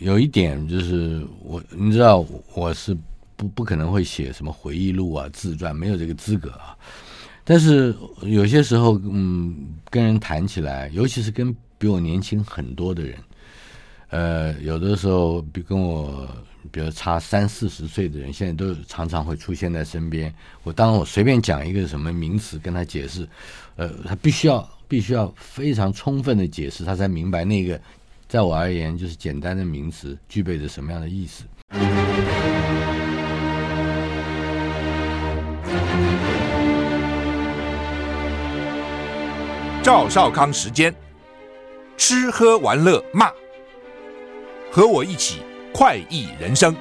有一点就是我，你知道我是不不可能会写什么回忆录啊、自传，没有这个资格啊。但是有些时候，嗯，跟人谈起来，尤其是跟比我年轻很多的人，呃，有的时候比跟我比如差三四十岁的人，现在都常常会出现在身边。我当我随便讲一个什么名词跟他解释，呃，他必须要必须要非常充分的解释，他才明白那个在我而言就是简单的名词具备着什么样的意思。赵少康时间，吃喝玩乐骂，和我一起快意人生。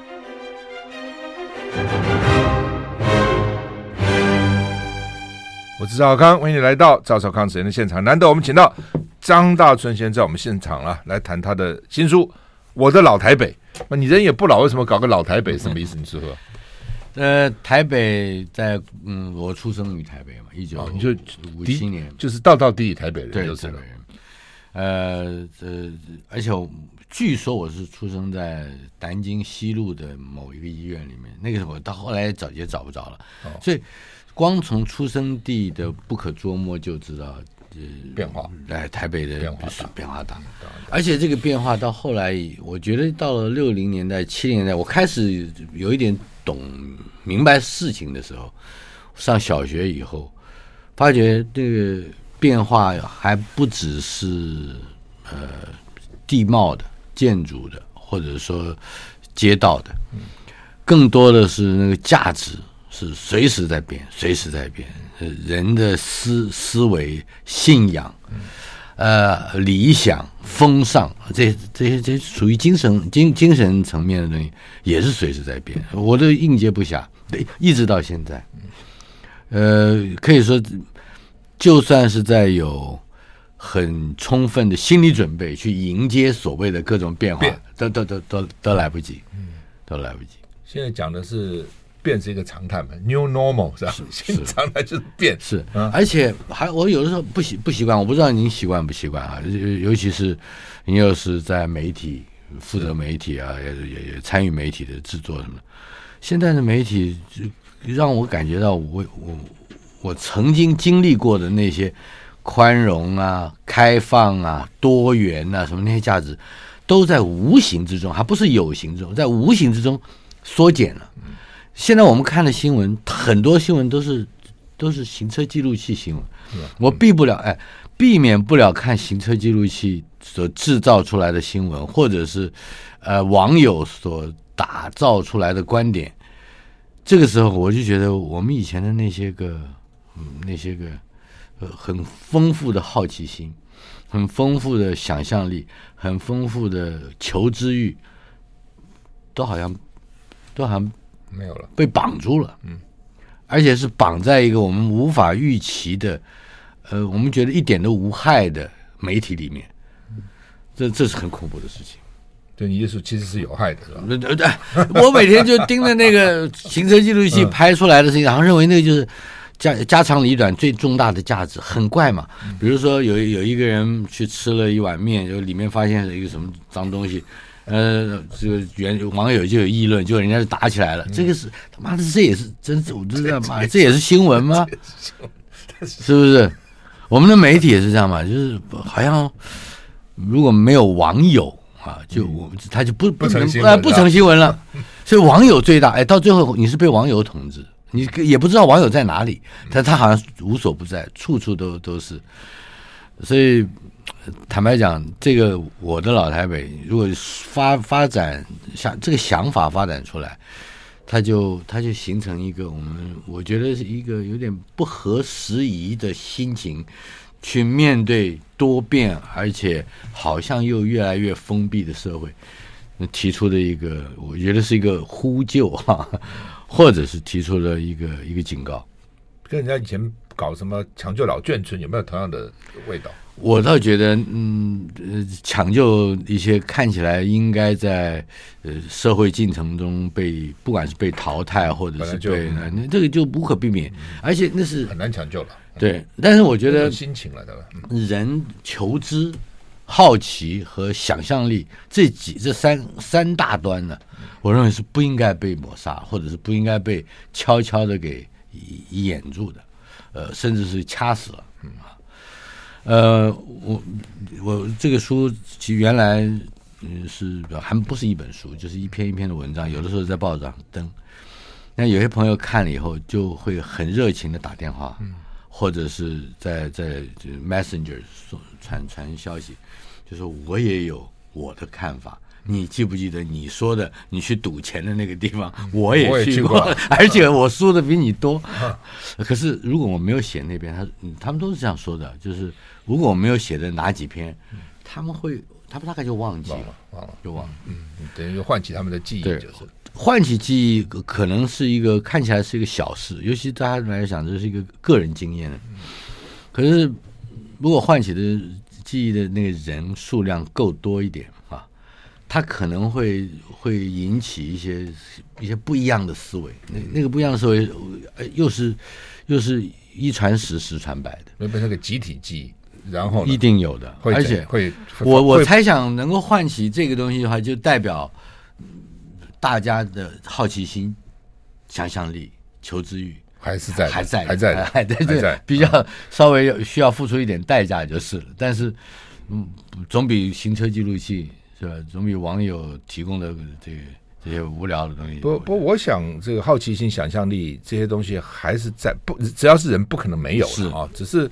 我是赵少康，欢迎你来到赵少康时间的现场。难得我们请到张大春先生在我们现场啊，来谈他的新书《我的老台北》。那你人也不老，为什么搞个老台北？什么意思？你说说。呃，台北在嗯，我出生于台北嘛，一九你就五七年，就是道道地地台北人，对，台北人。呃，呃，而且我据说我是出生在南京西路的某一个医院里面，那个时候到后来找也找不着了，哦、所以光从出生地的不可捉摸就知道，呃，变化，来台北的变化大，变化大，而且这个变化到后来，我觉得到了六零年代、七零年代，我开始有一点。懂明白事情的时候，上小学以后，发觉这个变化还不只是呃地貌的、建筑的，或者说街道的，更多的是那个价值是随时在变，随时在变。人的思思维、信仰。呃，理想、风尚，这这些这些属于精神精精神层面的东西，也是随时在变。我都应接不暇，对，一直到现在。呃，可以说，就算是在有很充分的心理准备去迎接所谓的各种变化，变都都都都都来不及，嗯，都来不及。现在讲的是。变成一个常态嘛，New Normal 是吧？是常态就是变，是，而且还我有的时候不习不习惯，我不知道您习惯不习惯啊？尤其是您又是在媒体负责媒体啊，也也也参与媒体的制作什么的。现在的媒体就让我感觉到我，我我我曾经经历过的那些宽容啊、开放啊、多元啊什么那些价值，都在无形之中，还不是有形之中，在无形之中缩减了。现在我们看的新闻，很多新闻都是都是行车记录器新闻。我避不了，哎，避免不了看行车记录器所制造出来的新闻，或者是呃网友所打造出来的观点。这个时候，我就觉得我们以前的那些个，嗯，那些个呃很丰富的好奇心，很丰富的想象力，很丰富的求知欲，都好像都好像。没有了，被绑住了，嗯，而且是绑在一个我们无法预期的，呃，我们觉得一点都无害的媒体里面，这这是很恐怖的事情。对你意思其实是有害的，是吧？对对对，我每天就盯着那个行车记录器 拍出来的事情，然后认为那个就是家家长里短最重大的价值，很怪嘛。比如说有有一个人去吃了一碗面，就里面发现了一个什么脏东西。呃，这个原网友就有议论，就人家就打起来了。嗯、这个是他妈的，这也是真是，我真的妈，这也是新闻吗？是不是？我们的媒体也是这样嘛？就是好像如果没有网友啊，就我、嗯、他就不不成啊不成新闻了。所以网友最大，哎，到最后你是被网友统治，你也不知道网友在哪里，但他好像无所不在，处处都都是。所以。坦白讲，这个我的老台北，如果发发展想这个想法发展出来，它就它就形成一个我们我觉得是一个有点不合时宜的心情，去面对多变而且好像又越来越封闭的社会，提出的一个我觉得是一个呼救哈，或者是提出了一个一个警告，跟人家以前搞什么抢救老眷村有没有同样的味道？我倒觉得，嗯，呃，抢救一些看起来应该在呃社会进程中被，不管是被淘汰或者是被，那、嗯、这个就无可避免，而且那是很难抢救了。对，但是我觉得心情了，对吧？人求知好奇和想象力这几这三三大端呢，我认为是不应该被抹杀，或者是不应该被悄悄的给掩住的，呃，甚至是掐死了。嗯啊，呃，我我这个书其实原来嗯是还不是一本书，就是一篇一篇的文章，有的时候在报纸上登。那有些朋友看了以后，就会很热情的打电话，或者是在在就 Messenger 传传消息，就说我也有我的看法。你记不记得你说的你去赌钱的那个地方？我也去过，而且我输的比你多。可是如果我没有写那边，他他们都是这样说的，就是如果我没有写的哪几篇，他们会他们大概就忘记了，忘了就忘了。嗯，等于就唤起他们的记忆，就是唤起记忆，可能是一个看起来是一个小事，尤其大家来讲，这是一个个人经验。可是如果唤起的记忆的那个人数量够多一点。他可能会会引起一些一些不一样的思维，那那个不一样的思维，呃又是又是一传十，十传百的，变成个集体记忆，然后一定有的，而且会，我我猜想能够唤起这个东西的话，就代表大家的好奇心、想象力、求知欲还是在，还在，还在，还在，还在，比较稍微需要付出一点代价就是了，但是嗯，总比行车记录器。是吧？总比网友提供的这个这些无聊的东西。不不，我想这个好奇心、想象力这些东西还是在不，只要是人，不可能没有的啊。只是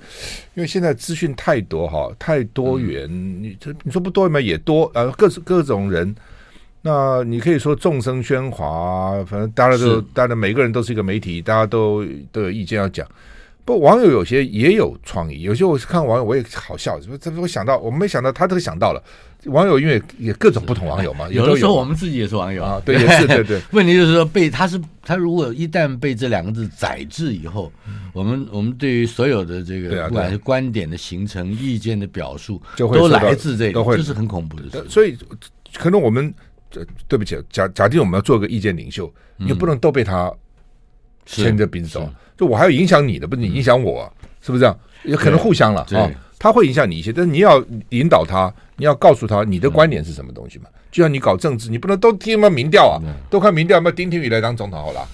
因为现在资讯太多哈，太多元。嗯、你这你说不多吗？也多呃，各各种人。那你可以说众生喧哗，反正大家都，大家每个人都是一个媒体，大家都都有意见要讲。不，网友有些也有创意，有些我是看网友我也好笑，怎么怎么会想到？我没想到，他都想到了。网友因为也各种不同网友嘛，有，的时候我们自己也是网友啊，对，也是对对。问题就是说被他是他如果一旦被这两个字宰制以后，嗯、我们我们对于所有的这个不管是观点的形成、意见的表述，就会都来自这个，这是很恐怖的事。所以可能我们对不起，假假定我们要做个意见领袖，你不能都被他牵着鼻子走。就我还要影响你的，不是你影响我，啊，是不是这样？也可能互相了啊。他会影响你一些，但是你要引导他，你要告诉他你的观点是什么东西嘛？就像你搞政治，你不能都听嘛民调啊，都看民调，那丁天宇来当总统好了？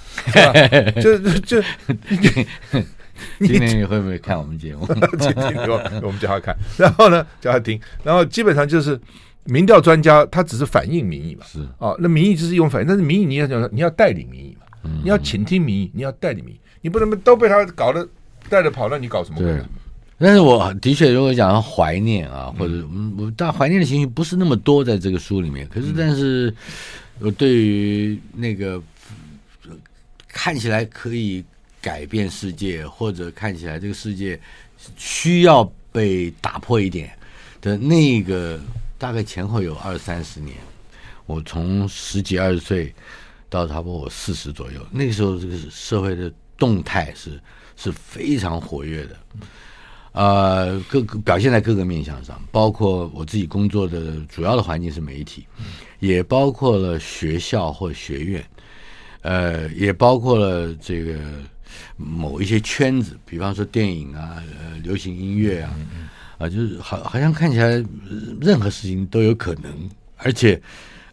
就就 今年你会不会看我们节目？我们叫他看，然后呢叫他听，然后基本上就是民调专家，他只是反映民意嘛。是啊，那民意就是用反映，但是民意你要讲，你要代理民意嘛，你要倾听民意，你要代理民意。你不能都被他搞得带着跑，那你搞什么？对，但是我的确如果讲怀念啊，或者嗯，我但怀念的情绪不是那么多在这个书里面。可是，但是我对于那个看起来可以改变世界，或者看起来这个世界需要被打破一点的那个，大概前后有二三十年，我从十几二十岁到差不多我四十左右，那个时候这个社会的。动态是是非常活跃的，呃，各个表现在各个面向上，包括我自己工作的主要的环境是媒体，也包括了学校或学院，呃，也包括了这个某一些圈子，比方说电影啊，呃，流行音乐啊，啊，就是好好像看起来任何事情都有可能，而且。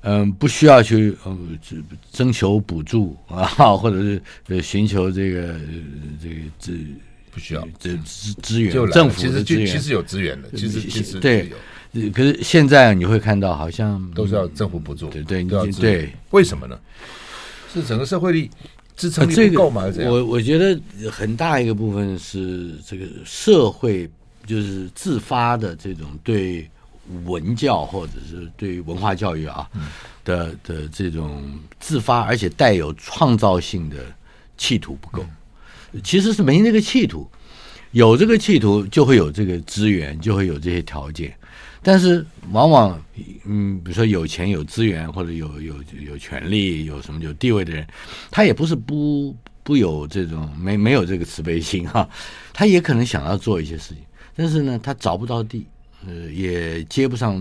嗯，不需要去嗯征求补助啊，或者是呃寻求这个这个资不需要这资资源，政府的资源其实有资源的，其实其实对。可是现在你会看到，好像都是要政府补助，对对对对。为什么呢？是整个社会力支撑力不够吗？我我觉得很大一个部分是这个社会就是自发的这种对。文教或者是对于文化教育啊的的这种自发而且带有创造性的企图不够，其实是没那个企图，有这个企图就会有这个资源，就会有这些条件，但是往往嗯，比如说有钱有资源或者有有有权利有什么有地位的人，他也不是不不有这种没没有这个慈悲心哈，他也可能想要做一些事情，但是呢，他找不到地。呃，也接不上。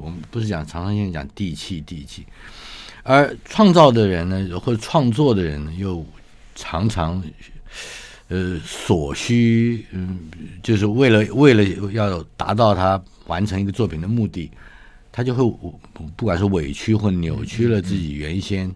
我们不是讲常常现在讲地气地气，而创造的人呢，或者创作的人呢，又常常呃所需，嗯，就是为了为了要达到他完成一个作品的目的，他就会不管是委屈或扭曲了自己原先。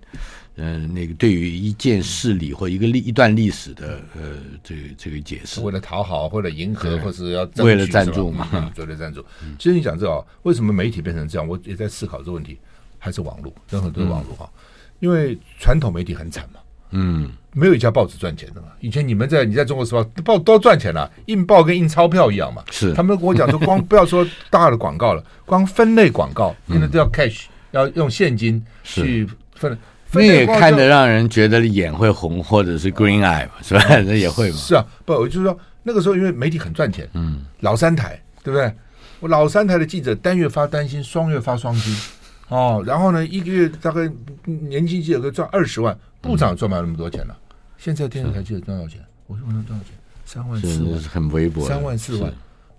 呃，那个对于一件事理或一个历一段历史的呃，这个这个解释，为了讨好，或者迎合，或是要为了赞助嘛，为了赞助。其实你讲这个，为什么媒体变成这样？我也在思考这个问题，还是网络，任何都是网络哈。嗯、因为传统媒体很惨嘛，嗯，没有一家报纸赚钱的嘛。以前你们在你在中国时报报多赚钱了，啊，印报跟印钞票一样嘛。是，他们跟我讲说，光不要说大的广告了，光分类广告现在都要 cash，嗯、要用现金去分。那也看得让人觉得眼会红，或者是 green eye，是吧？那也会嘛。是啊，不，我就是说那个时候，因为媒体很赚钱，嗯，老三台，对不对？我老三台的记者单月发单薪，双月发双薪，哦，然后呢，一个月大概年轻记者可以赚二十万，部长赚不了那么多钱了。现在电视台记者赚多少钱？我说我能赚多少钱？三万四万，很微薄，三万四万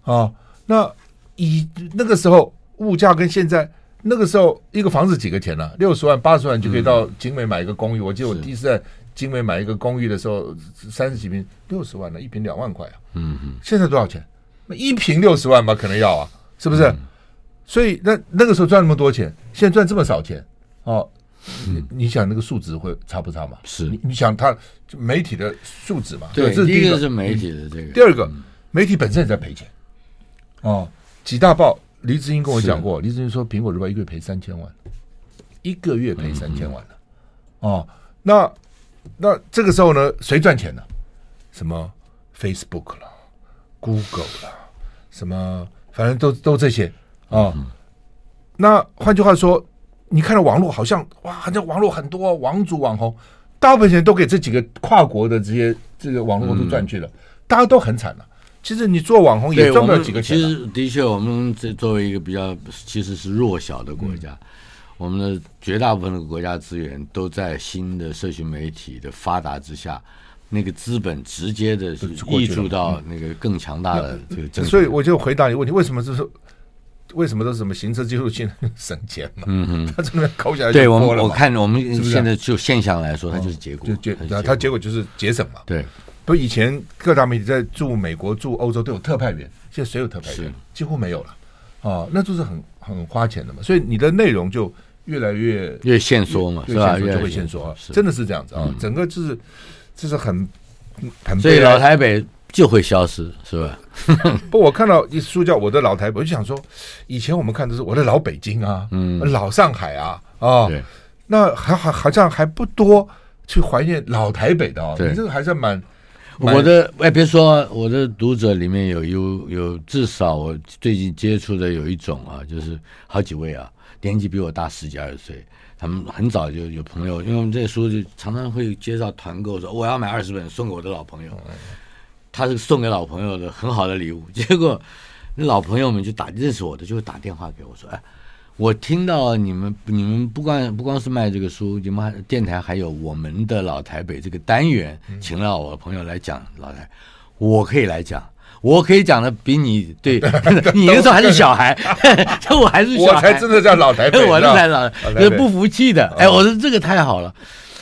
啊。那以那个时候物价跟现在。那个时候一个房子几个钱呢、啊？六十万、八十万就可以到景美买一个公寓。嗯、我记得我第一次在景美买一个公寓的时候，三十几平，六十万呢，一平两万块啊。嗯嗯。现在多少钱？那一平六十万吧，可能要啊，是不是？嗯、所以那那个时候赚那么多钱，现在赚这么少钱，哦，嗯、你你想那个数值会差不差嘛？是。你你想它媒体的数值嘛？对，这是第一个，第一个是媒体的这个。第二个，媒体本身也在赔钱。哦，几大报。黎智英跟我讲过，黎智英说，《苹果日报》一个月赔三千万，一个月赔三千万了。哦，那那这个时候呢，谁赚钱呢？什么 Facebook 了，Google 了，什么反正都都这些啊。那换句话说，你看到网络好像哇，好像网络很多网主网红，大部分钱都给这几个跨国的这些这个网络公司赚去了，大家都很惨了。其实你做网红也赚不了几个钱。其实的确，我们这作为一个比较其实是弱小的国家，嗯、我们的绝大部分的国家资源都在新的社群媒体的发达之下，那个资本直接的溢注到那个更强大的这个政。所以我就回答你问题：为什么就是为什么都是什么行车记录器省钱嘛？嗯嗯，他这边抠下来对我们我看我们现在就现象来说，它就是结果，就结它结果就是节省嘛。对。不，以前各大媒体在驻美国、驻欧洲都有特派员，现在谁有特派员？几乎没有了。哦，那就是很很花钱的嘛，所以你的内容就越来越越限缩嘛，是吧？就会限缩啊，真的是这样子啊，嗯、整个就是就是很很。所以老台北就会消失，是吧？不，我看到一书叫《我的老台北》，我就想说，以前我们看的是我的老北京啊，嗯，老上海啊，啊，对那还还好像还不多去怀念老台北的啊，对你这个还是蛮。我的哎，别说我的读者里面有有有至少我最近接触的有一种啊，就是好几位啊，年纪比我大十几二十岁，他们很早就有朋友，因为我们这书就常常会介绍团购，说我要买二十本送给我的老朋友，他是送给老朋友的很好的礼物，结果那老朋友们就打认识我的就会打电话给我说，哎。我听到你们，你们不光不光是卖这个书，你们还电台还有我们的老台北这个单元，请了我的朋友来讲老台，我可以来讲，我可以讲的比你对，你那时候还是小孩，我还是小孩，我才真的叫老台北，我是才老，就是不服气的。哎，我说这个太好了，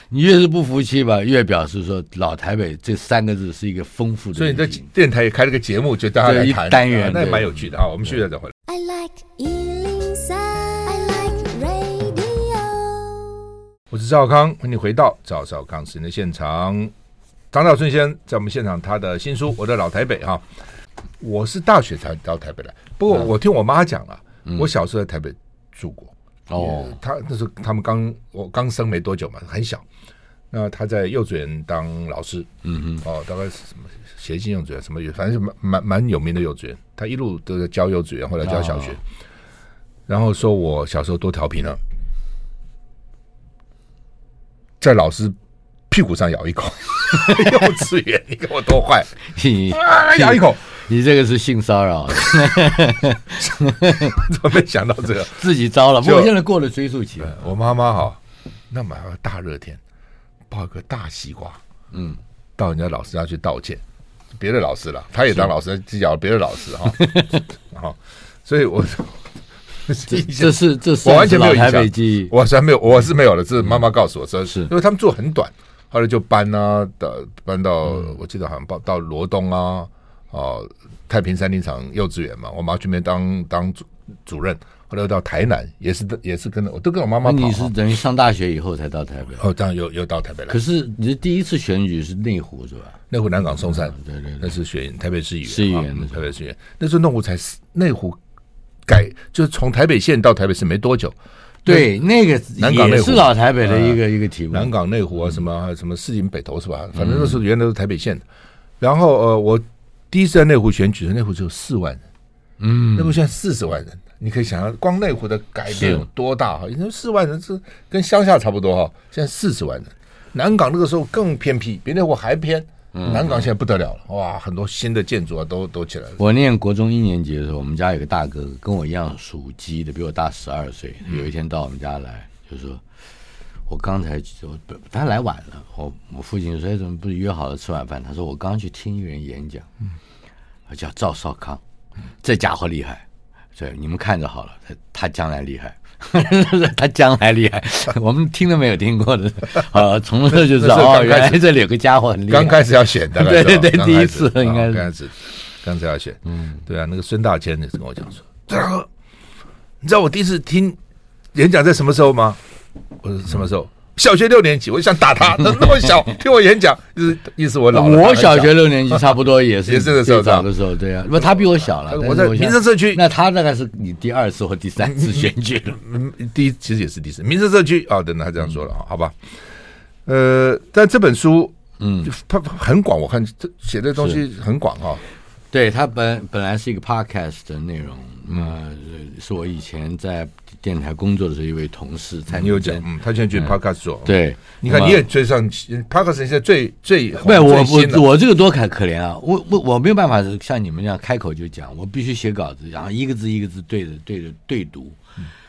你越是不服气吧，越表示说老台北这三个字是一个丰富的。所以你在电台也开了个节目，就大家来谈。单元，那也蛮有趣的。啊。我们现在再回来。I like 我是赵康，欢迎你回到赵少康时间的现场。张大春先生在我们现场，他的新书《我的老台北》哈，我是大学才到台北来，不过我听我妈讲了，我小时候在台北住过哦。他那时候他们刚我刚生没多久嘛，很小。那他在幼稚园当老师，嗯嗯，哦，大概是什么协进幼稚园什么，反正蛮蛮蛮有名的幼稚园。他一路都在教幼稚园，后来教小学。然后说我小时候多调皮呢。在老师屁股上咬一口，幼稚园，你给我多坏！你咬一口，你这个是性骚扰，怎么没想到这个？自己招了。不过现在过了追溯期了。我妈妈哈，那么大热天抱一个大西瓜，嗯，到人家老师家去道歉，别的老师了，他也当老师，咬别的老师哈，哈，所以我。这是这是我完全没有台北记忆，我是没有，我是没有的。这是妈妈告诉我说，是因为他们做很短，后来就搬啊，到搬到我记得好像到到罗东啊，哦，太平山林场幼稚园嘛，我妈去那边当当主主任。后来又到台南，也是也是跟着我都跟我妈妈跑。你是等于上大学以后才到台北？哦，这样又又到台北来。可是你的第一次选举是内湖是吧？内湖南港松山，嗯、对对对，那是选台北市议员。市议员的、嗯、台北市议员，那时候内湖才内湖改，就是从台北县到台北市没多久。对，那个南港内湖是老台北的一个、呃、一个题目。南港内湖啊，什么什么市井北投是吧？反正那时候原来都是台北县的。然后呃，我第一次在内湖选举，内湖只有四万人，嗯，内湖现在四十万人。你可以想象，光内湖的改变有多大哈？你说四万人是跟乡下差不多哈，现在四十万人。南港那个时候更偏僻，比内湖还偏。南港现在不得了了，哇，很多新的建筑啊都都起来了。我念国中一年级的时候，我们家有个大哥跟我一样属鸡的，比我大十二岁。有一天到我们家来，就说：“我刚才我他来晚了。”我我父亲说：“怎么不是约好了吃晚饭？”他说：“我刚去听一个人演讲，叫赵少康，这家伙厉害。”对，你们看着好了，他他将来厉害，他将来厉害，我们听都没有听过的，啊，从这就知道哦，原来这里有个家伙很厉害。刚开始要选的，对对对，第一次应该是刚开始，刚开始要选，嗯，对啊，那个孙大千也是跟我讲说，大哥，你知道我第一次听演讲在什么时候吗？我说什么时候？小学六年级，我就想打他，他 那么小，听我演讲，就是意思我老了。我小学六年级差不多也是也 是个时候长的时候，对啊，因为他比我小了。我在民生社区，那他大概是你第二次或第三次选举了。嗯，第一其实也是第四。民生社区啊，等等，他这样说了，好吧？呃，但这本书，嗯，它很广，我看这写的东西很广啊。对，它本本来是一个 podcast 的内容，呃，是我以前在。电台工作的时候，一位同事才有讲，嗯，他现在觉得 Podcast 做，对，你看你也追上 Podcast，现在最最不，我我我这个多可可怜啊，我我我没有办法像你们这样开口就讲，我必须写稿子，然后一个字一个字对着对着对读，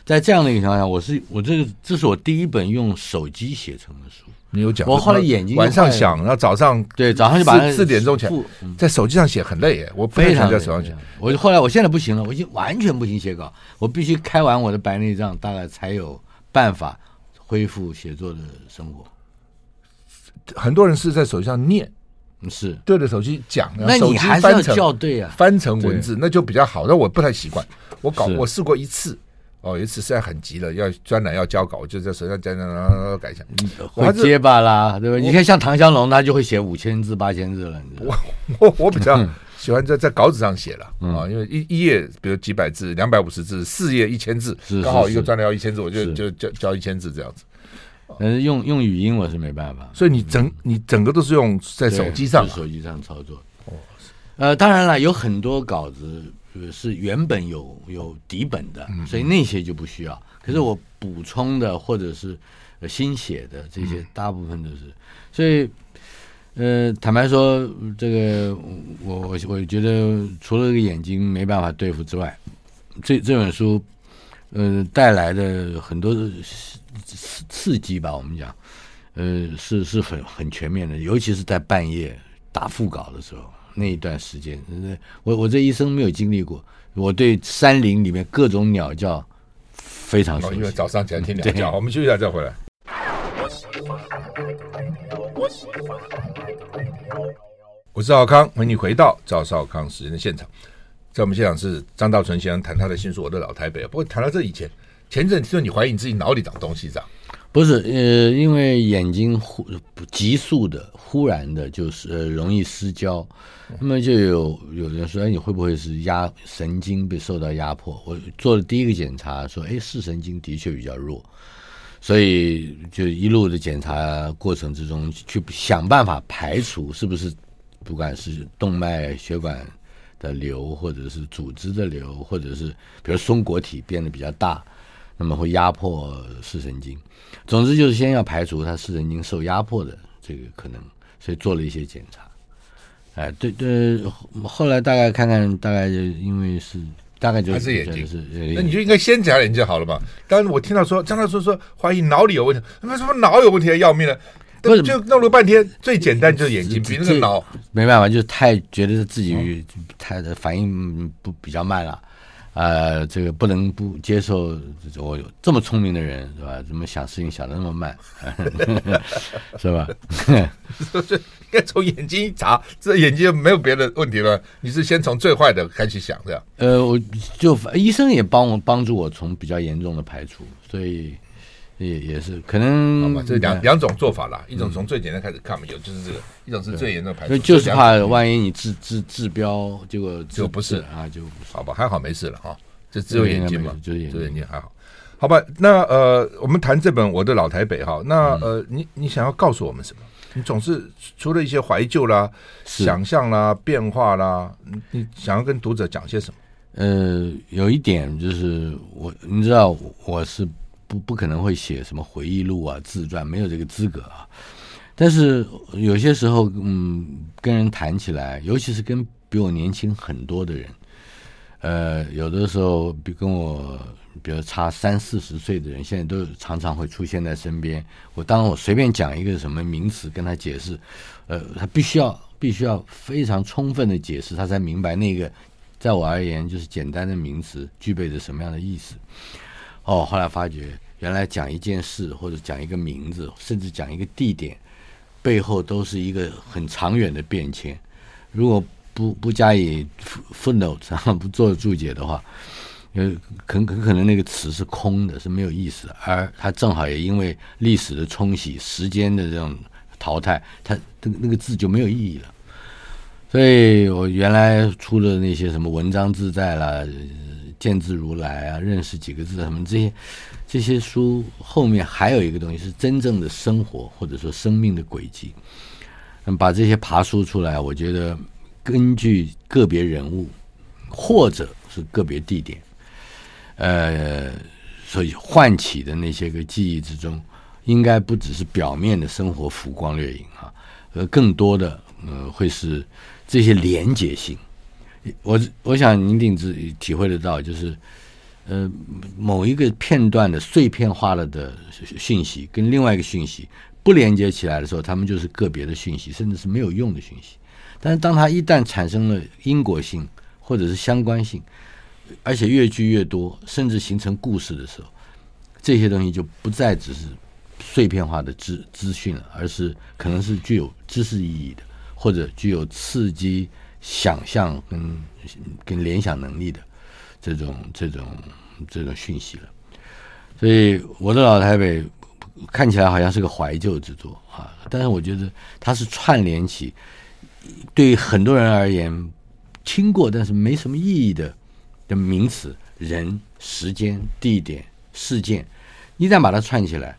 在这样的一个情况下，我是我这个这是我第一本用手机写成的书。你有讲，我后来眼睛晚上想，然后早上对早上就把四点钟起来，在手机上写很累耶，我非常在手上写。我后来我现在不行了，我已经完全不行写稿，我必须开完我的白内障，大概才有办法恢复写作的生活。很多人是在手机上念，是对着手机讲，那你还是要校对啊，翻成文字那就比较好。那我不太习惯，我搞我试过一次。哦，有一次实在很急了，要专栏要交稿，我就在手上讲讲讲改一下，会结巴啦，对吧？你看像唐湘龙，他就会写五千字、八千字了。我我我比较喜欢在在稿纸上写了啊，因为一一页比如几百字、两百五十字，四页一千字，刚好一个专栏要一千字，我就就交交一千字这样子。但是用用语音我是没办法，所以你整你整个都是用在手机上，手机上操作。哦，呃，当然了，有很多稿子。是原本有有底本的，所以那些就不需要。可是我补充的或者是新写的这些，大部分都是。所以，呃，坦白说，这个我我我觉得除了这个眼睛没办法对付之外，这这本书，呃，带来的很多刺刺激吧，我们讲，呃，是是很很全面的，尤其是在半夜打副稿的时候。那一段时间，我我这一生没有经历过。我对山林里面各种鸟叫非常熟悉。因为早上起来听鸟叫，我们休息一下再回来。我是赵康，欢迎你回到赵少康时间的现场。在我们现场是张大春先生谈他的新书《我的老台北》。不过谈到这以前，前阵听说你怀疑你自己脑里长东西，这样。不是，呃，因为眼睛忽急速的、忽然的，就是呃容易失焦，那么就有有人说，哎，你会不会是压神经被受到压迫？我做了第一个检查，说，哎，视神经的确比较弱，所以就一路的检查过程之中，去想办法排除是不是，不管是动脉血管的瘤，或者是组织的瘤，或者是比如松果体变得比较大。那么会压迫视神经，总之就是先要排除他视神经受压迫的这个可能，所以做了一些检查。哎，对对，后来大概看看，大概就因为是大概就是眼睛，是那你就应该先检查眼睛好了嘛。当然我听到说张大春说怀疑脑里有问题，那什么脑有问题要命了，不就弄了半天，最简单就是眼睛，比那个脑。没办法，就是太觉得自己太的反应不比较慢了。啊、呃，这个不能不接受我有这么聪明的人是吧？怎么想事情想的那么慢，是吧？应该从眼睛一查，这眼睛没有别的问题了。你是先从最坏的开始想，这样？呃，我就医生也帮我帮助我从比较严重的排除，所以。也也是可能，好吧，这两两种做法啦，一种从最简单开始看嘛，有就是这个，一种是最严重的排除，就是怕万一你治治治标，结果就不是啊，就好吧，还好没事了哈，这只有眼睛嘛，只有眼睛还好，好吧，那呃，我们谈这本《我的老台北》哈，那呃，你你想要告诉我们什么？你总是除了一些怀旧啦、想象啦、变化啦，你你想要跟读者讲些什么？呃，有一点就是我，你知道我是。不不可能会写什么回忆录啊、自传，没有这个资格啊。但是有些时候，嗯，跟人谈起来，尤其是跟比我年轻很多的人，呃，有的时候比跟我，比如差三四十岁的人，现在都常常会出现在身边。我当我随便讲一个什么名词跟他解释，呃，他必须要必须要非常充分的解释，他才明白那个在我而言就是简单的名词具备着什么样的意思。哦，后来发觉，原来讲一件事或者讲一个名字，甚至讲一个地点，背后都是一个很长远的变迁。如果不不加以 footnote，然后不做注解的话，呃，很很可能那个词是空的，是没有意思。而它正好也因为历史的冲洗、时间的这种淘汰，它那个那个字就没有意义了。所以我原来出的那些什么文章自在啦。见字如来啊，认识几个字什么这些，这些书后面还有一个东西是真正的生活或者说生命的轨迹。嗯，把这些爬书出来，我觉得根据个别人物或者是个别地点，呃，所以唤起的那些个记忆之中，应该不只是表面的生活浮光掠影啊，而更多的呃会是这些连结性。我我想您一定体体会得到，就是，呃，某一个片段的碎片化了的讯息，跟另外一个讯息不连接起来的时候，他们就是个别的讯息，甚至是没有用的讯息。但是，当它一旦产生了因果性或者是相关性，而且越聚越多，甚至形成故事的时候，这些东西就不再只是碎片化的资资讯了，而是可能是具有知识意义的，或者具有刺激。想象跟跟联想能力的这种这种这种讯息了，所以我的老台北看起来好像是个怀旧之作啊，但是我觉得它是串联起对于很多人而言听过但是没什么意义的的名词、人、时间、地点、事件，一旦把它串起来，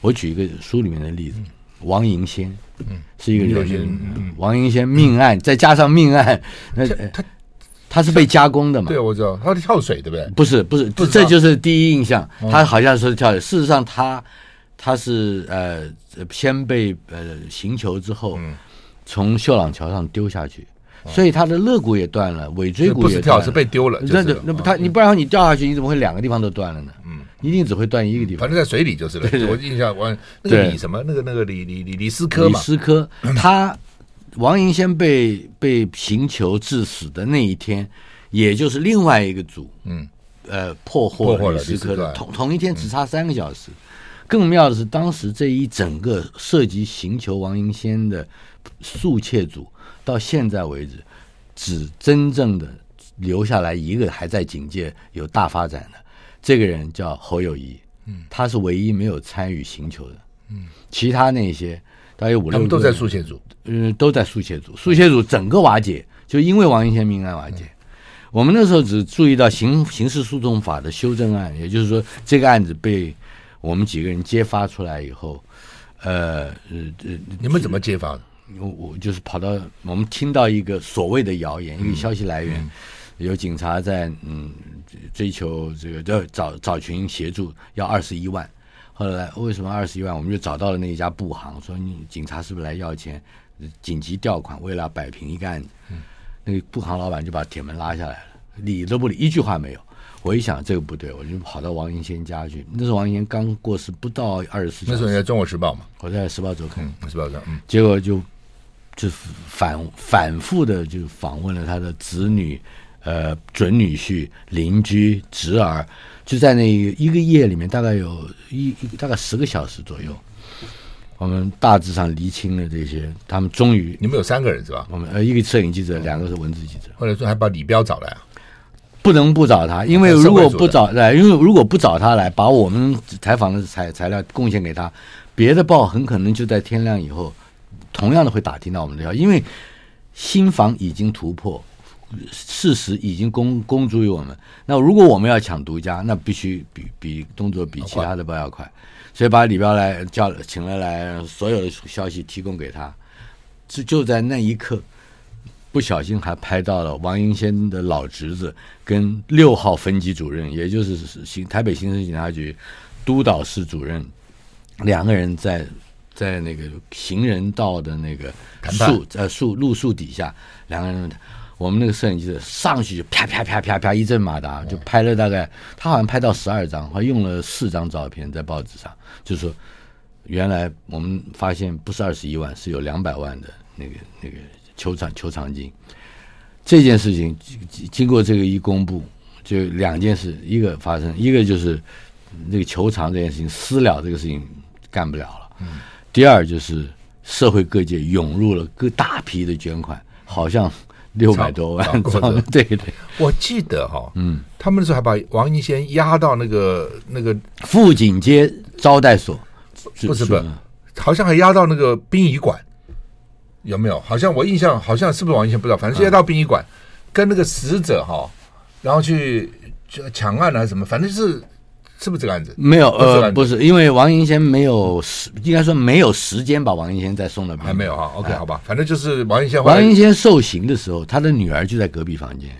我举一个书里面的例子。王银仙，嗯，是一个人。王银仙命案，再加上命案，那他他是被加工的嘛？对，我知道，他是跳水，对不对？不是，不是，这就是第一印象。他好像是跳水，事实上他他是呃先被呃行球之后，从秀朗桥上丢下去，所以他的肋骨也断了，尾椎骨也断了，是被丢了。那那不他你不然你掉下去，你怎么会两个地方都断了呢？嗯。一定只会断一个地方，反正在水里就是了。对对对，我印象，我那个李什么，那个那个李李李李斯科嘛。李斯科，他王银先被被刑求致死的那一天，也就是另外一个组，嗯，呃，破获了李师科的同同一天，只差三个小时。更妙的是，当时这一整个涉及刑求王银先的速窃组，到现在为止，只真正的留下来一个还在警界有大发展的。这个人叫侯友谊，嗯，他是唯一没有参与刑求的，嗯，其他那些大约五六个都在速写组，嗯，都在速写组，速写组整个瓦解，就因为王迎先命案瓦解。我们那时候只注意到刑刑事诉讼法的修正案，也就是说这个案子被我们几个人揭发出来以后，呃呃呃，你们怎么揭发的？我我就是跑到我们听到一个所谓的谣言，一个消息来源。有警察在嗯追求这个，要找找群协助，要二十一万。后来为什么二十一万？我们就找到了那一家布行，说你警察是不是来要钱？紧急调款，为了摆平一个案子。嗯，那个布行老板就把铁门拉下来了，理都不理，一句话没有。我一想这个不对，我就跑到王银仙家去。那时候王银仙刚过世不到二十四。那时候你在《中国时报》嘛？我在《时报周刊》。嗯，《时报周刊》。嗯，结果就就反反复的就访问了他的子女。呃准女婿、邻居、侄儿，就在那一个夜里面，大概有一一大概十个小时左右，我们大致上厘清了这些。他们终于，你们有三个人是吧？我们呃一个摄影记者，两个是文字记者。后来说还把李彪找来啊。不能不找他，因为如果不找，因为如果不找他来，把我们采访的材材料贡献给他，别的报很可能就在天亮以后，同样的会打听到我们的消息，因为新房已经突破，事实已经公公诸于我们。那如果我们要抢独家，那必须比比动作比其他的报要快，所以把李彪来叫请了来，所有的消息提供给他，就就在那一刻。不小心还拍到了王英先的老侄子跟六号分局主任，也就是新台北刑事警察局督导室主任两个人在在那个行人道的那个树呃树路树底下，两个人，我们那个摄影记者上去就啪啪啪啪啪一阵马达，就拍了大概他好像拍到十二张，还用了四张照片在报纸上，就说原来我们发现不是二十一万，是有两百万的那个那个。球场球场金这件事情经过这个一公布，就两件事，一个发生，一个就是那个球场这件事情私了，这个事情干不了了。嗯。第二就是社会各界涌入了各大批的捐款，好像六百多万。对对，我记得哈，嗯，他们那时候还把王英先押到那个那个富锦街招待所，不是不是，好像还押到那个殡仪馆。有没有？好像我印象，好像是不是王英先不知道，反正现在到殡仪馆，嗯、跟那个死者哈，然后去抢案还是什么，反正是是不是这个案子？没有，呃，不是，因为王英仙没有时，应该说没有时间把王英仙再送到殡仪馆。还没有哈，OK，好吧，反正就是王英仙。王英仙受刑的时候，他的女儿就在隔壁房间。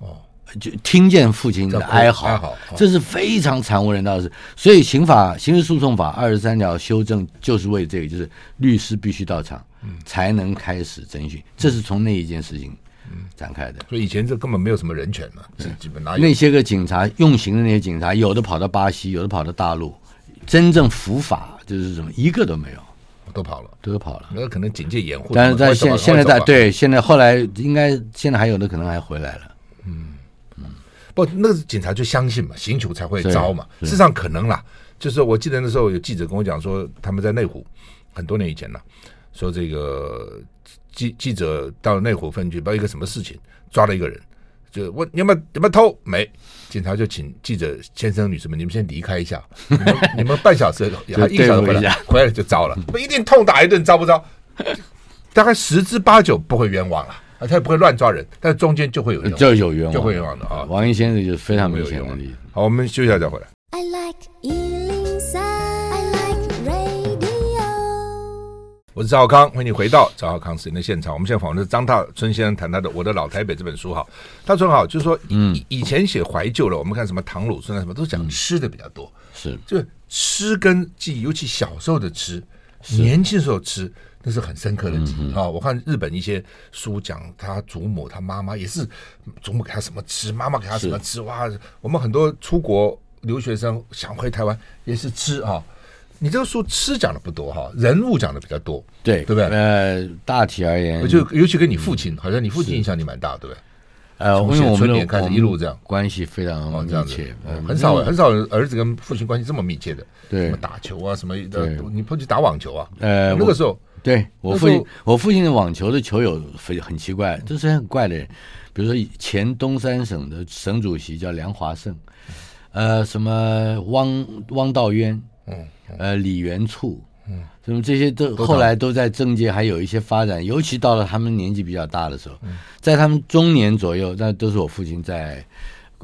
哦就听见父亲的哀嚎，哀嚎，这是非常惨无人道的事。所以刑法刑事诉讼法二十三条修正就是为这个，就是律师必须到场，才能开始侦讯。这是从那一件事情展开的。所以以前这根本没有什么人权嘛，是基本哪有？那些个警察用刑的那些警察，有的跑到巴西，有的跑到大陆，真正伏法就是什么一个都没有，都跑了，都跑了。那可能警戒掩护，但是在现现在在对现在后来应该现在还有的可能还回来了，嗯。不，那个警察就相信嘛，刑求才会招嘛。事实上可能啦，就是我记得那时候有记者跟我讲说，他们在内湖很多年以前了，说这个记记者到内湖分局，不知道一个什么事情，抓了一个人，就问你有没有有没有偷？没，警察就请记者先生女士们，你们先离开一下，你们你们半小时一个小时回来，回来就招了，不一定痛打一顿招不招？大概十之八九不会冤枉了。啊，他也不会乱抓人，但中间就会有就有冤枉，就会冤枉的啊。王英先生就是非常明显的例子。好，我们休息一下再回来。I like 我是赵浩康，欢迎你回到赵浩康时间的现场。我们现在访问的是张大春先生，谈他的《我的老台北》这本书。哈，大春好，就是说，嗯，以前写怀旧了，我们看什么唐鲁孙啊，什么都讲吃的比较多，是，就吃跟记忆，尤其小时候的吃，年轻时候吃。那是很深刻的记忆啊、嗯哦！我看日本一些书讲他祖母、他妈妈也是祖母给他什么吃，妈妈给他什么吃。哇！我们很多出国留学生想回台湾也是吃啊、哦。你这个书吃讲的不多哈，人物讲的比较多，对对不对？呃，大体而言，就尤其跟你父亲，好像你父亲影响你蛮大，对不对？呃，从我们年开始一路这样关系非常密切，很少很少儿子跟父亲关系这么密切的。对，什么打球啊，什么的，你不去打网球啊？呃，那个时候。对我父亲，我父亲的网球的球友非很奇怪，这是很怪的人。比如说前东三省的省主席叫梁华胜，呃，什么汪汪道渊，嗯，呃，李元簇，嗯，什么这些都后来都在政界还有一些发展，尤其到了他们年纪比较大的时候，在他们中年左右，那都是我父亲在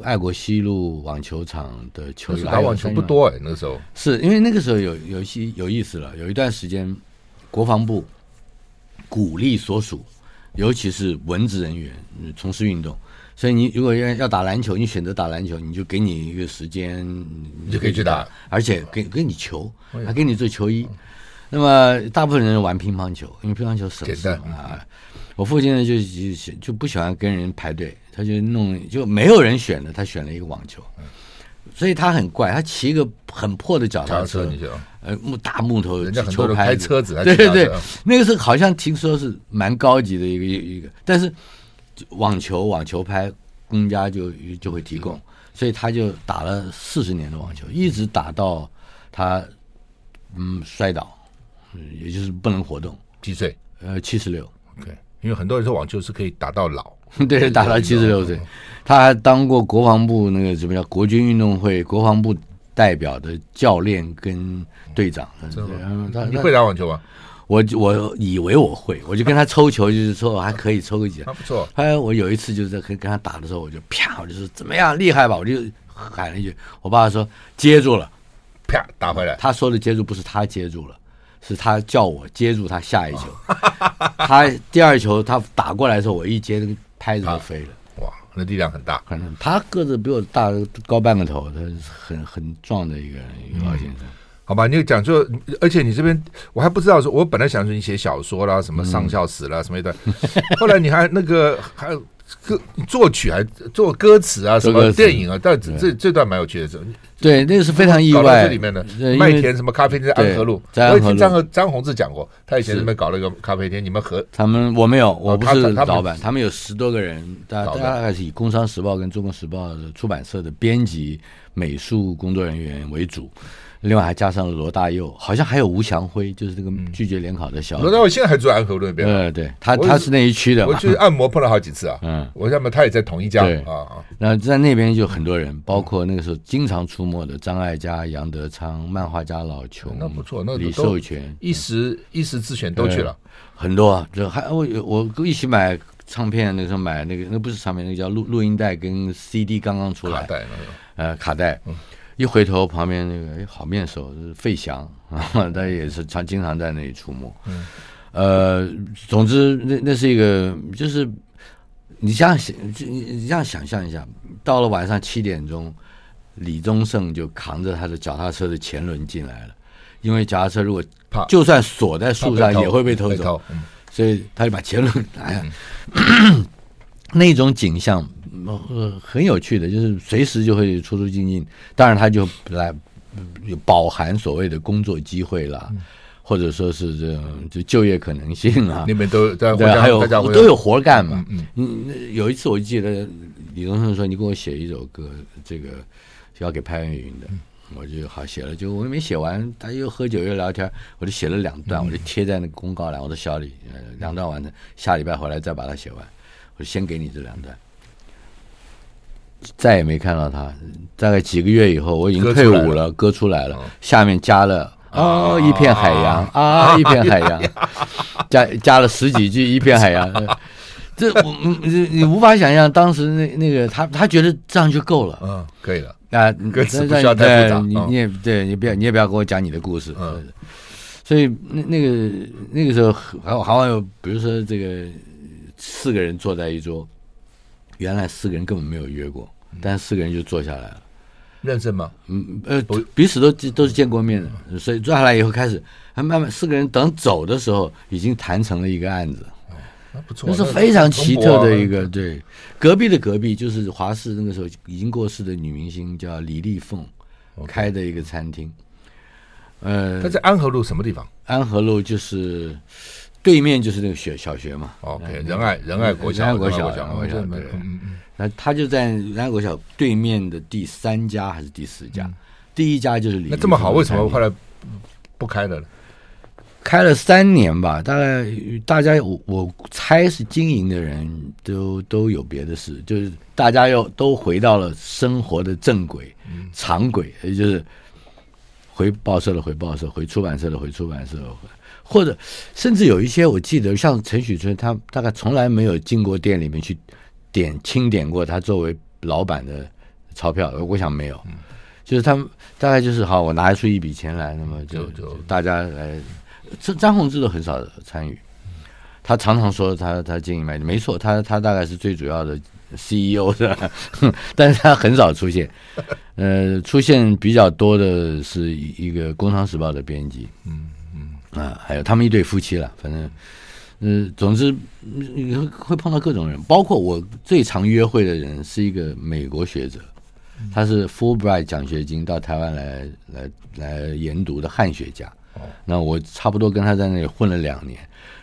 爱国西路网球场的球员。打网球不多哎，那个时候是因为那个时候有有一些有意思了，有一段时间。国防部鼓励所属，尤其是文职人员从事运动。所以你如果要要打篮球，你选择打篮球，你就给你一个时间，你就可以去打，而且给给你球，还给你做球衣。那么大部分人玩乒乓球，因为乒乓球省事啊。我父亲呢就就就不喜欢跟人排队，他就弄就没有人选的，他选了一个网球。所以他很怪，他骑一个很破的脚踏车，呃，木大木头，人家很多人开车子，对对对，那个时候好像听说是蛮高级的一个一个，但是网球网球拍公家就就会提供，所以他就打了四十年的网球，一直打到他嗯摔倒，也就是不能活动。几岁？呃，七十六。OK，因为很多人说网球是可以打到老，对，打到七十六岁。他还当过国防部那个什么叫国军运动会国防部代表的教练跟队长。嗯、他你会打网球吗？我我以为我会，我就跟他抽球，就是说还可以抽个几下。不错。后来我有一次就是在跟跟他打的时候，我就啪，我就说怎么样厉害吧，我就喊了一句。我爸爸说接住了，啪打回来。他说的接住不是他接住了，是他叫我接住他下一球。他第二球他打过来的时候，我一接那个拍子就飞了。哇，那力量很大。可能他个子比我大高半个头，他是很很壮的一个一个老先生。好吧，你讲就，而且你这边我还不知道说，我本来想说你写小说啦，什么上校死了、嗯、什么一段，后来你还那个还歌作曲还做歌词啊，什么电影啊，但这这段蛮有趣的，时候对，那个是非常意外。这里面的麦田什么咖啡店在安和路，我听张和张宏志讲过，他以前那边搞了一个咖啡店，你们和他们我没有，我不是老板，他们有十多个人，大大概是以《工商时报》跟《中国时报》的出版社的编辑、美术工作人员为主。另外还加上了罗大佑，好像还有吴祥辉，就是这个拒绝联考的小。罗大佑现在还住安和路那边。对对，他他是那一区的。我去按摩碰了好几次啊。嗯，我要么他也在同一家。对啊啊。那在那边就很多人，包括那个时候经常出没的张艾嘉、杨德昌、漫画家老琼。那不错，那李寿全一时一时之选都去了。很多啊，就还我我一起买唱片，那时候买那个那不是唱片，那个叫录录音带跟 CD 刚刚出来。卡带那个。呃，卡带。一回头，旁边那个哎，好面熟，是费翔啊，他也是常经常在那里出没。嗯，呃，总之，那那是一个，就是你这样想，你你这样想象一下，到了晚上七点钟，李宗盛就扛着他的脚踏车的前轮进来了，因为脚踏车如果就算锁在树上，也会被偷走，嗯、所以他就把前轮拿下。嗯、那种景象。呃，很有趣的，就是随时就会出出进进，当然他就来有饱含所谓的工作机会啦，嗯、或者说是这种就就业可能性啊，那边都对，还有都有活干嘛。嗯，嗯有一次我记得李宗盛说：“你给我写一首歌，这个要给潘越云的。嗯”我就好写了，就我也没写完，他又喝酒又聊天，我就写了两段，嗯、我就贴在那个公告栏，我说小李，两段完成，下礼拜回来再把它写完，我就先给你这两段。再也没看到他。大概几个月以后，我已经退伍了，歌出来了，下面加了啊一片海洋啊 一片海洋，加加了十几句 一片海洋。这我你你无法想象，当时那那个他他觉得这样就够了，嗯，可以了。啊，歌词不需要太复杂，你你也对你不要你也不要跟我讲你的故事，嗯，所以那那个那个时候还还有比如说这个四个人坐在一桌，原来四个人根本没有约过。但四个人就坐下来了，认识吗？嗯呃，彼此都都是见过面的，所以坐下来以后开始，还慢慢四个人等走的时候，已经谈成了一个案子。哦，那不错，那是非常奇特的一个。对，隔壁的隔壁就是华视那个时候已经过世的女明星叫李丽凤开的一个餐厅。呃，他在安和路什么地方？安和路就是对面就是那个学小学嘛。OK，仁爱仁爱国小，仁爱国小，嗯嗯。那他就在南国小对面的第三家还是第四家？嗯、第一家就是李。那这么好，为什么后来不开了呢？开了三年吧，大概大家我我猜是经营的人都都有别的事，就是大家又都回到了生活的正轨、嗯、常轨，也就是回报社的回报社，回出版社的回出版社，或者甚至有一些我记得像陈许春，他大概从来没有进过店里面去。点清点过他作为老板的钞票，我想没有，嗯、就是他们大概就是好，我拿出一笔钱来，那么就就大家来，这张宏志都很少参与，他常常说他他经营卖没错，他他大概是最主要的 CEO 是吧？但是他很少出现，呃，出现比较多的是一个《工商时报》的编辑，嗯嗯啊，还有他们一对夫妻了，反正。嗯，总之你会会碰到各种人，包括我最常约会的人是一个美国学者，他是 Fulbright 奖学金到台湾来来来研读的汉学家。哦，那我差不多跟他在那里混了两年，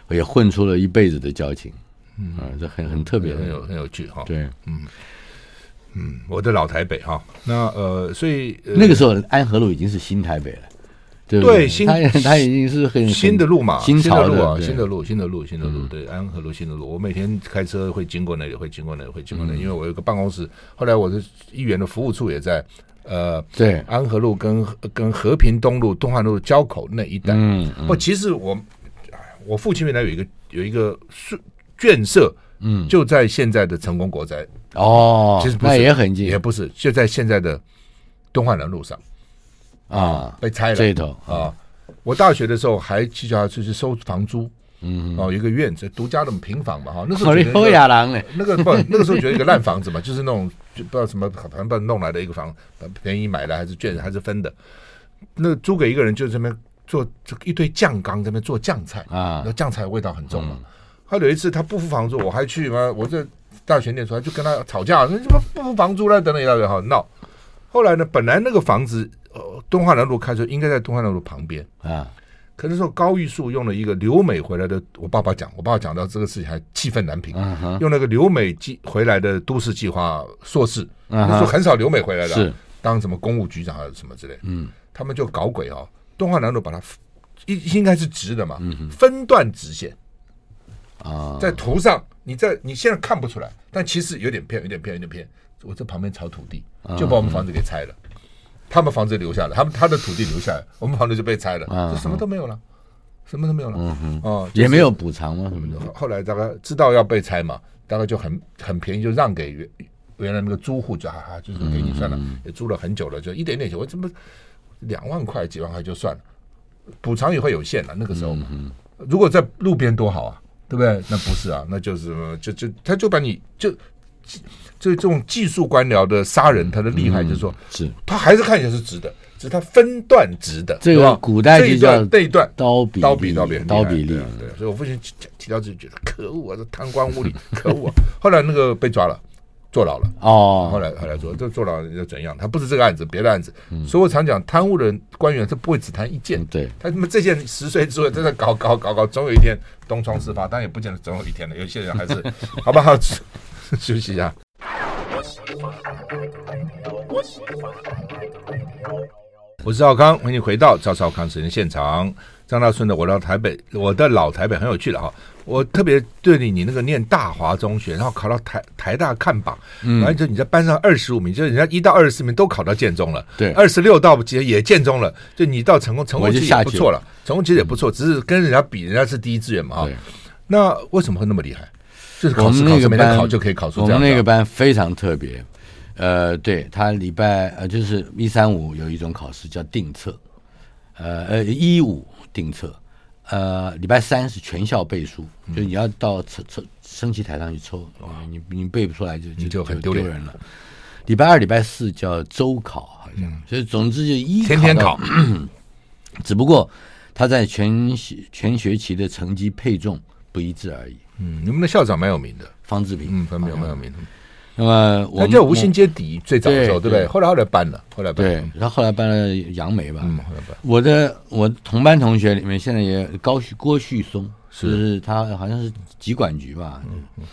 我也混出了一辈子的交情。嗯，这很很特别，很有很有趣哈。对，嗯，嗯，我的老台北哈，那呃，所以、呃、那个时候安和路已经是新台北了，对？新它它已经是很新的路嘛，新潮的路啊，新的路，新的路，新的路，嗯对，安和路新的路。我每天开车会经过那里，会经过那里，会经过那里，嗯因为我有个办公室，后来我的议员的服务处也在呃，对安和路跟跟和平东路、东汉路交口那一带。嗯，不，其实我我父亲原来有一个有一个眷舍，嗯，就在现在的成功国宅。哦，其实不是那也很近，也不是，就在现在的东汉南路上啊，被拆了这一头啊。我大学的时候还骑脚踏车去收房租，嗯，哦，一个院子独家的平房嘛哈。那时候好的，觉得 那个不，那个时候觉得一个烂房子嘛，就是那种就不知道什么反正弄来的一个房，便宜买的还是卷还是分的。那租给一个人，就这边做一堆酱缸，这边做酱菜啊那酱菜味道很重嘛。后来有一次他不付房租，我还去嘛，我这大学念出来就跟他吵架，那怎么不付房租了？等等一大堆哈闹。后来呢，本来那个房子呃东华南路开车应该在东华南路旁边。啊，可是说高玉树用了一个留美回来的，我爸爸讲，我爸爸讲到这个事情还气愤难平，用那个留美计回来的都市计划硕士，那时候很少留美回来的啊，是。当什么公务局长还是什么之类，嗯，他们就搞鬼哦，东华南路把它应应该是直的嘛，嗯分段直线。啊，在图上，你在你现在看不出来，但其实有点偏，有点偏，有点偏。我这旁边炒土地，就把我们房子给拆了，他们房子留下来，他们他的土地留下来，我们房子就被拆了，就什么都没有了，什么都没有了。嗯哼，哦，也没有补偿吗？什么的？后来大概知道要被拆嘛，大概就很很便宜，就让给原原来那个租户，就哈哈，就是给你算了，也租了很久了，就一点点钱，我怎么两万块几万块就算了，补偿也会有限了，那个时候嘛，如果在路边多好啊。对不对？那不是啊，那就是就就他就把你就就这种技术官僚的杀人，他的厉害就是说，是他还是看起来是直的，只是他分段直的。这个古代就叫这一段刀比刀笔刀笔刀比例。对，所以我父亲提到这就觉得可恶啊，这贪官污吏，可恶啊。后来那个被抓了，坐牢了。哦，后来后来说这坐牢又怎样？他不是这个案子，别的案子。所以我常讲，贪污的官员他不会只贪一件。对，他他妈这件十岁之后真的搞搞搞搞，总有一天东窗事发，当然也不见得总有一天的。有些人还是好不好？休息一下。我是赵康，欢迎回到赵少康时间现场。张大顺的我到台北，我的老台北很有趣的哈。我特别对你，你那个念大华中学，然后考到台台大看榜，完了之后你在班上二十五名，就是人家一到二十四名都考到建中了，对，二十六到也也建中了，就你到成功，成功其实也不错了，了成功其实也不错，只是跟人家比，人家是第一志愿嘛哈。那为什么会那么厉害？就是考试考试没得考就可以考出这样。我们那个班非常特别，呃，对他礼拜呃就是一三五有一种考试叫定测，呃呃一五。定测，呃，礼拜三是全校背书，嗯、就你要到抽抽升旗台上去抽，哦、你你背不出来就就就很丢人了。礼拜二、礼拜四叫周考，好像，嗯、所以总之就一天天考，只不过他在全全学期的成绩配重不一致而已。嗯，你们的校长蛮有名的，方志平，嗯，方志平蛮有名的。那么我他叫吴兴街底最早的时候，对不对？后来后来搬了，后来搬对，他后后来搬了杨梅吧。嗯，后来搬。我的我同班同学里面，现在也高旭郭旭松，是他好像是疾管局吧。嗯嗯。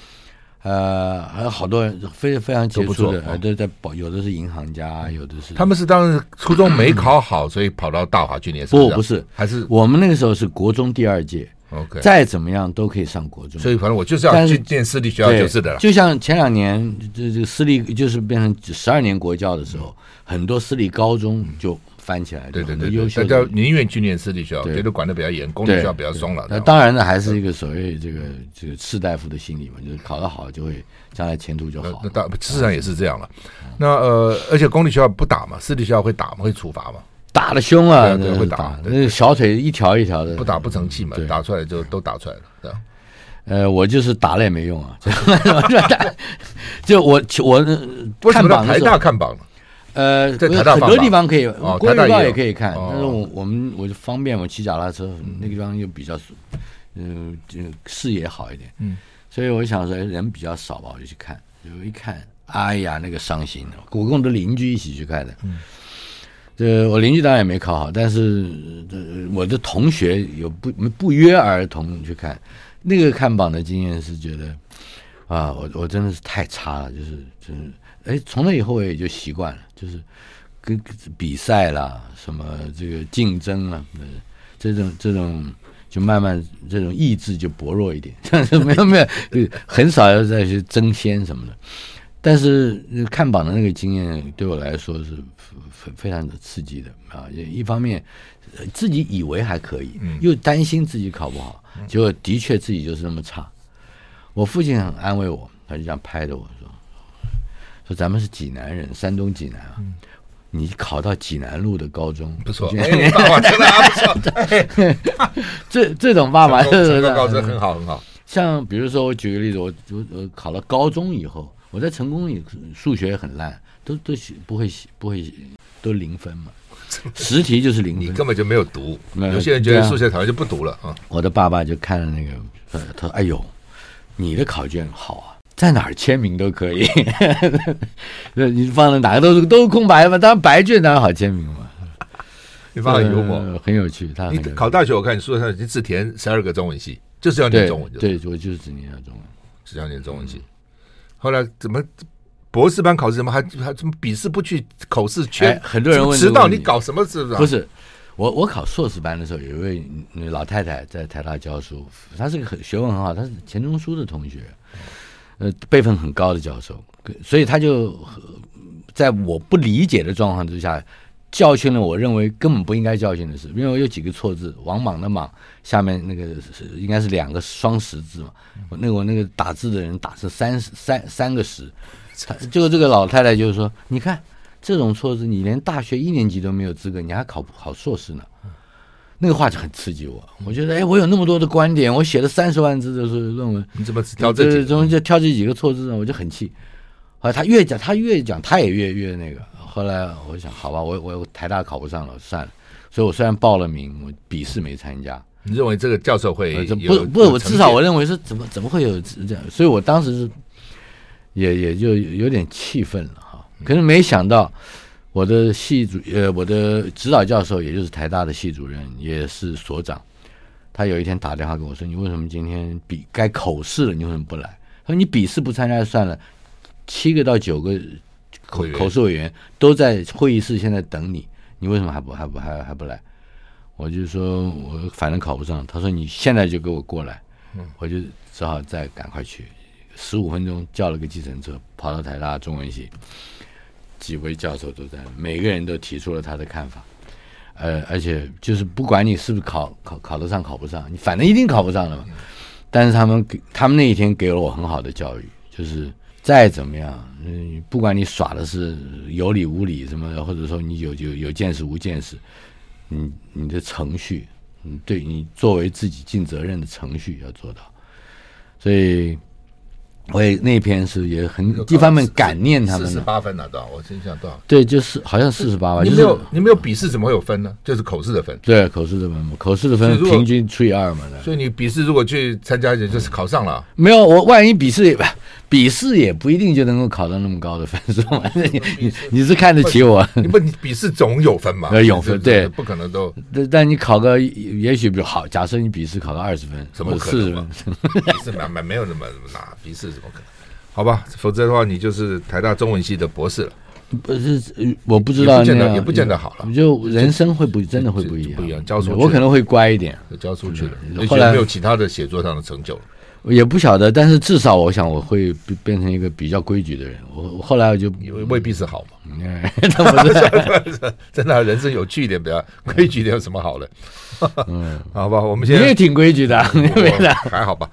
呃，还有好多人非非常杰出的，都在保，有的是银行家，有的是。他们是当时初中没考好，所以跑到大华去念。不，不是，还是我们那个时候是国中第二届。OK，再怎么样都可以上国中，所以反正我就是要去建私立学校就是的了。就像前两年这这个私立就是变成十二年国教的时候，很多私立高中就翻起来，对对对，优秀大家宁愿去念私立学校，觉得管的比较严，公立学校比较松了。那当然呢，还是一个所谓这个这个士大夫的心理嘛，就是考得好就会将来前途就好。那当事实上也是这样了。那呃，而且公立学校不打嘛，私立学校会打嘛，会处罚嘛。打的凶啊！对，会打，那小腿一条一条的，不打不成器嘛，打出来就都打出来了，对？呃，我就是打了也没用啊，就我我看榜台大看榜了，呃，在台大很多地方可以，哦，国语报也可以看，但是我我们我就方便，我骑脚踏车，那个地方又比较，嗯，就视野好一点，嗯，所以我想说人比较少吧，我就去看，就一看，哎呀，那个伤心，我跟我的邻居一起去看的，嗯。这我邻居当然也没考好，但是这我的同学有不不约而同去看，那个看榜的经验是觉得啊，我我真的是太差了，就是就是哎，从那以后我也就习惯了，就是跟比赛啦，什么这个竞争啊，这种这种就慢慢这种意志就薄弱一点，没有没有，很少要再去争先什么的。但是看榜的那个经验对我来说是非非常的刺激的啊！一方面自己以为还可以，又担心自己考不好，结果的确自己就是那么差。我父亲很安慰我，他就这样拍着我说：“说咱们是济南人，山东济南啊，你考到济南路的高中不错，爸爸真的不错。这这种爸爸就是高中很好很好。像比如说，我举个例子，我我我考了高中以后。”我在成功里数学也很烂，都都不会写不会都零分嘛，十题就是零分，你根本就没有读。有些人觉得数学讨厌就不读了啊。我的爸爸就看了那个，呃他说：“哎呦，你的考卷好啊，在哪儿签名都可以。那你放在哪个都是都是空白嘛，当然白卷当然好签名嘛。”你爸爸很幽默，很有趣。他你考大学，我看你书上已经只填十二个中文系，就是要念中文。对，我就是只念中文，只要念中文系。后来怎么博士班考试怎么还还怎么笔试不去口试缺？很多人问迟到，你搞什么是不是？不是我我考硕士班的时候，有一位老太太在台大教书，她是个很学问很好，她是钱钟书的同学，呃，辈分很高的教授，所以她就在我不理解的状况之下。教训了我认为根本不应该教训的事，因为我有几个错字，王莽的莽下面那个是应该是两个双十字嘛，那个我那个打字的人打成三三三个十，结果这个老太太就是说，你看这种错字，你连大学一年级都没有资格，你还考不考硕士呢？那个话就很刺激我，我觉得哎，我有那么多的观点，我写了三十万字的论文，你怎么只挑这？中就挑这几个错字呢？我就很气。后来他越讲，他越讲，他也越越那个。后来我想，好吧，我我台大考不上了，算了。所以我虽然报了名，我笔试没参加。你认为这个教授会有？不不，我至少我认为是怎么怎么会有这样？所以我当时是也也就有点气愤了哈。可是没想到我的系主呃我的指导教授，也就是台大的系主任，也是所长，他有一天打电话跟我说：“你为什么今天笔该口试了？你为什么不来？”他说：“你笔试不参加就算了，七个到九个。”口口试委员都在会议室，现在等你，你为什么还不还不还还不来？我就说我反正考不上。他说你现在就给我过来，我就只好再赶快去。十五分钟叫了个计程车，跑到台大中文系，几位教授都在，每个人都提出了他的看法。呃，而且就是不管你是不是考考考得上考不上，你反正一定考不上了嘛。但是他们给他们那一天给了我很好的教育，就是。再怎么样，嗯，不管你耍的是有理无理什么的，或者说你有有有见识无见识，你你的程序，嗯，对你作为自己尽责任的程序要做到，所以。我也那篇是也很一方面感念他们，四十八分拿到，我真想多少？对，就是好像四十八吧。你没有你没有笔试怎么会有分呢？就是口试的分。对，口试的分，口试的分平均除以二嘛。所以你笔试如果去参加，也就是考上了。没有，我万一笔试也 笔试也不一定就能够考到那么高的分数嘛。你你你是看得起我？你不你笔试总有分嘛？有分对，不可能都。但你考个也许比较好，假设你笔试考个二十分，怎么可能？笔 试没没没有那么那么难，笔试怎么可能？好吧，否则的话，你就是台大中文系的博士了。不是，我不知道，也不见得，好了。就人生会不真的会不一样，不一样。教出去，我可能会乖一点，教出去了。后来没有其他的写作上的成就，也不晓得。但是至少我想我会 变成一个比较规矩的人。我后来我就未必是好嘛。嗯，真的，人生有趣一点，比较规矩一点有什么好的？嗯，好吧，我们现在你也挺规矩的，还好吧。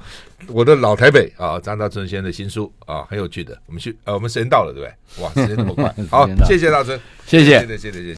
我的老台北啊，张大春先生的新书啊，很有趣的。我们去，呃，我们时间到了，对不对？哇，时间那么快，好，谢谢大春，谢谢，谢谢，谢谢。